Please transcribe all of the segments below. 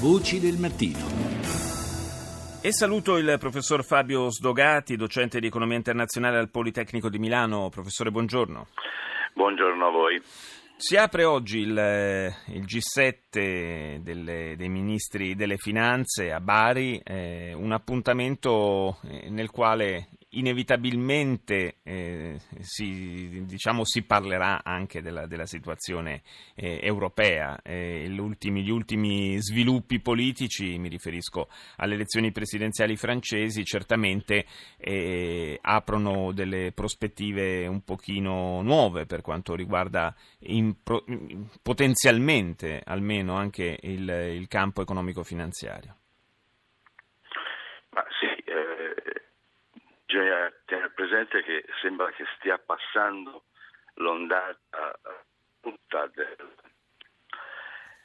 Voci del mattino. E saluto il professor Fabio Sdogati, docente di economia internazionale al Politecnico di Milano. Professore, buongiorno. Buongiorno a voi. Si apre oggi il, il G7 delle, dei ministri delle finanze a Bari, eh, un appuntamento eh, nel quale inevitabilmente eh, si, diciamo, si, parlerà anche della, della situazione eh, europea. Eh, ultimi, gli ultimi sviluppi politici, mi riferisco alle elezioni presidenziali francesi, certamente eh, aprono delle prospettive un pochino nuove per quanto riguarda in, potenzialmente almeno anche il, il campo economico-finanziario. Ma sì, Bisogna presente che sembra che stia passando l'ondata tutta del,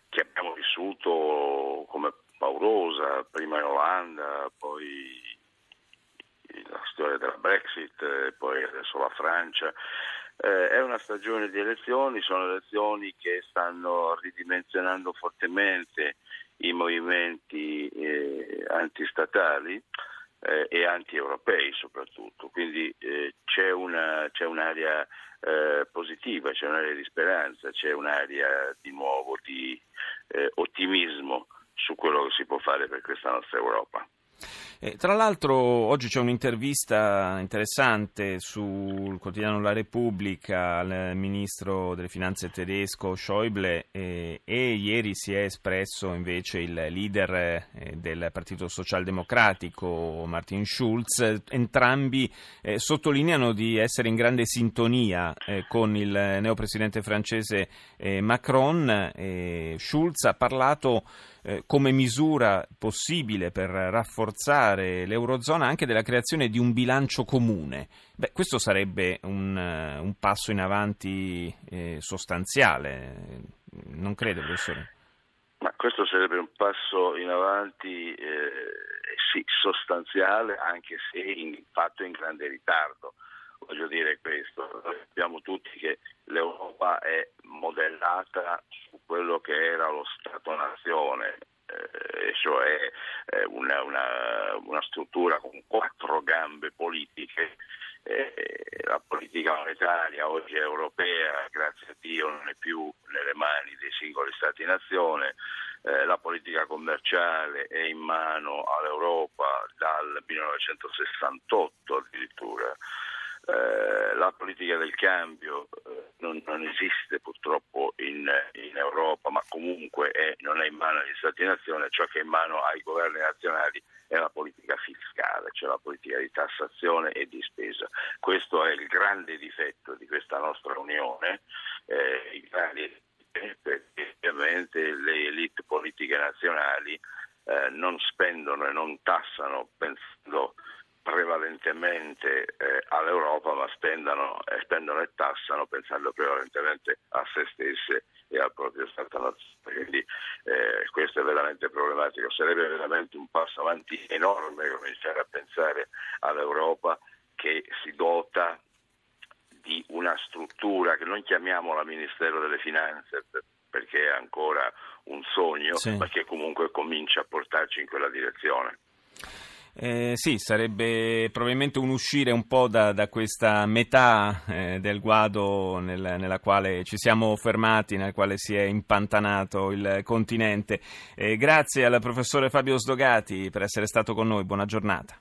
che abbiamo vissuto come paurosa, prima in Olanda, poi la storia della Brexit, poi adesso la Francia. Eh, è una stagione di elezioni, sono elezioni che stanno ridimensionando fortemente i movimenti eh, antistatali eh, e anti-europei soprattutto, quindi eh, c'è, una, c'è, un'area eh, positiva, c'è un'area di speranza, c'è un'area di nuovo di eh, ottimismo su quello che si può fare per questa nostra Europa. Eh, tra l'altro oggi c'è un'intervista interessante sul quotidiano La Repubblica al ministro delle finanze tedesco Schäuble eh, e ieri si è espresso invece il leader eh, del Partito Socialdemocratico Martin Schulz. Entrambi eh, sottolineano di essere in grande sintonia eh, con il neopresidente francese Macron. Schulz ha parlato come misura possibile per rafforzare l'Eurozona anche della creazione di un bilancio comune. Beh, questo sarebbe un, un passo in avanti eh, sostanziale, non crede, professore? Ma questo sarebbe un passo in avanti eh, sì, sostanziale, anche se in, fatto in grande ritardo. Voglio dire questo, sappiamo tutti che l'Europa è modellata quello che era lo Stato-nazione, eh, cioè eh, una, una, una, struttura con quattro gambe politiche. Eh, la politica monetaria oggi è europea, grazie a Dio non è più nelle mani dei singoli Stati-nazione, eh, la politica commerciale è in mano all'Europa dal 1968 addirittura. Eh, la politica del cambio eh, non, non, esiste purtroppo in, in Europa, ma comunque non è in mano agli Stati-nazione, ciò che è in mano ai governi nazionali è la politica fiscale, cioè la politica di tassazione e di spesa. Questo è il grande difetto di questa nostra Unione, eh, perché ovviamente le elite politiche nazionali eh, non spendono e non tassano pensando prevalentemente eh, all'Europa, ma spendono, eh, spendono, e tassano pensando prevalentemente a se stesse e al proprio Stato nazionale. Quindi eh, questo è veramente problematico. Sarebbe veramente un passo avanti enorme cominciare a pensare all'Europa che si dota di una struttura che non chiamiamo la Ministero delle Finanze perché è ancora un sogno, sì. ma che comunque comincia a portarci in quella direzione. Eh, sì, sarebbe probabilmente un uscire un po' da, da questa metà eh, del guado nel, nella quale ci siamo fermati, nel quale si è impantanato il continente. Eh, grazie al professore Fabio Sdogati per essere stato con noi, buona giornata.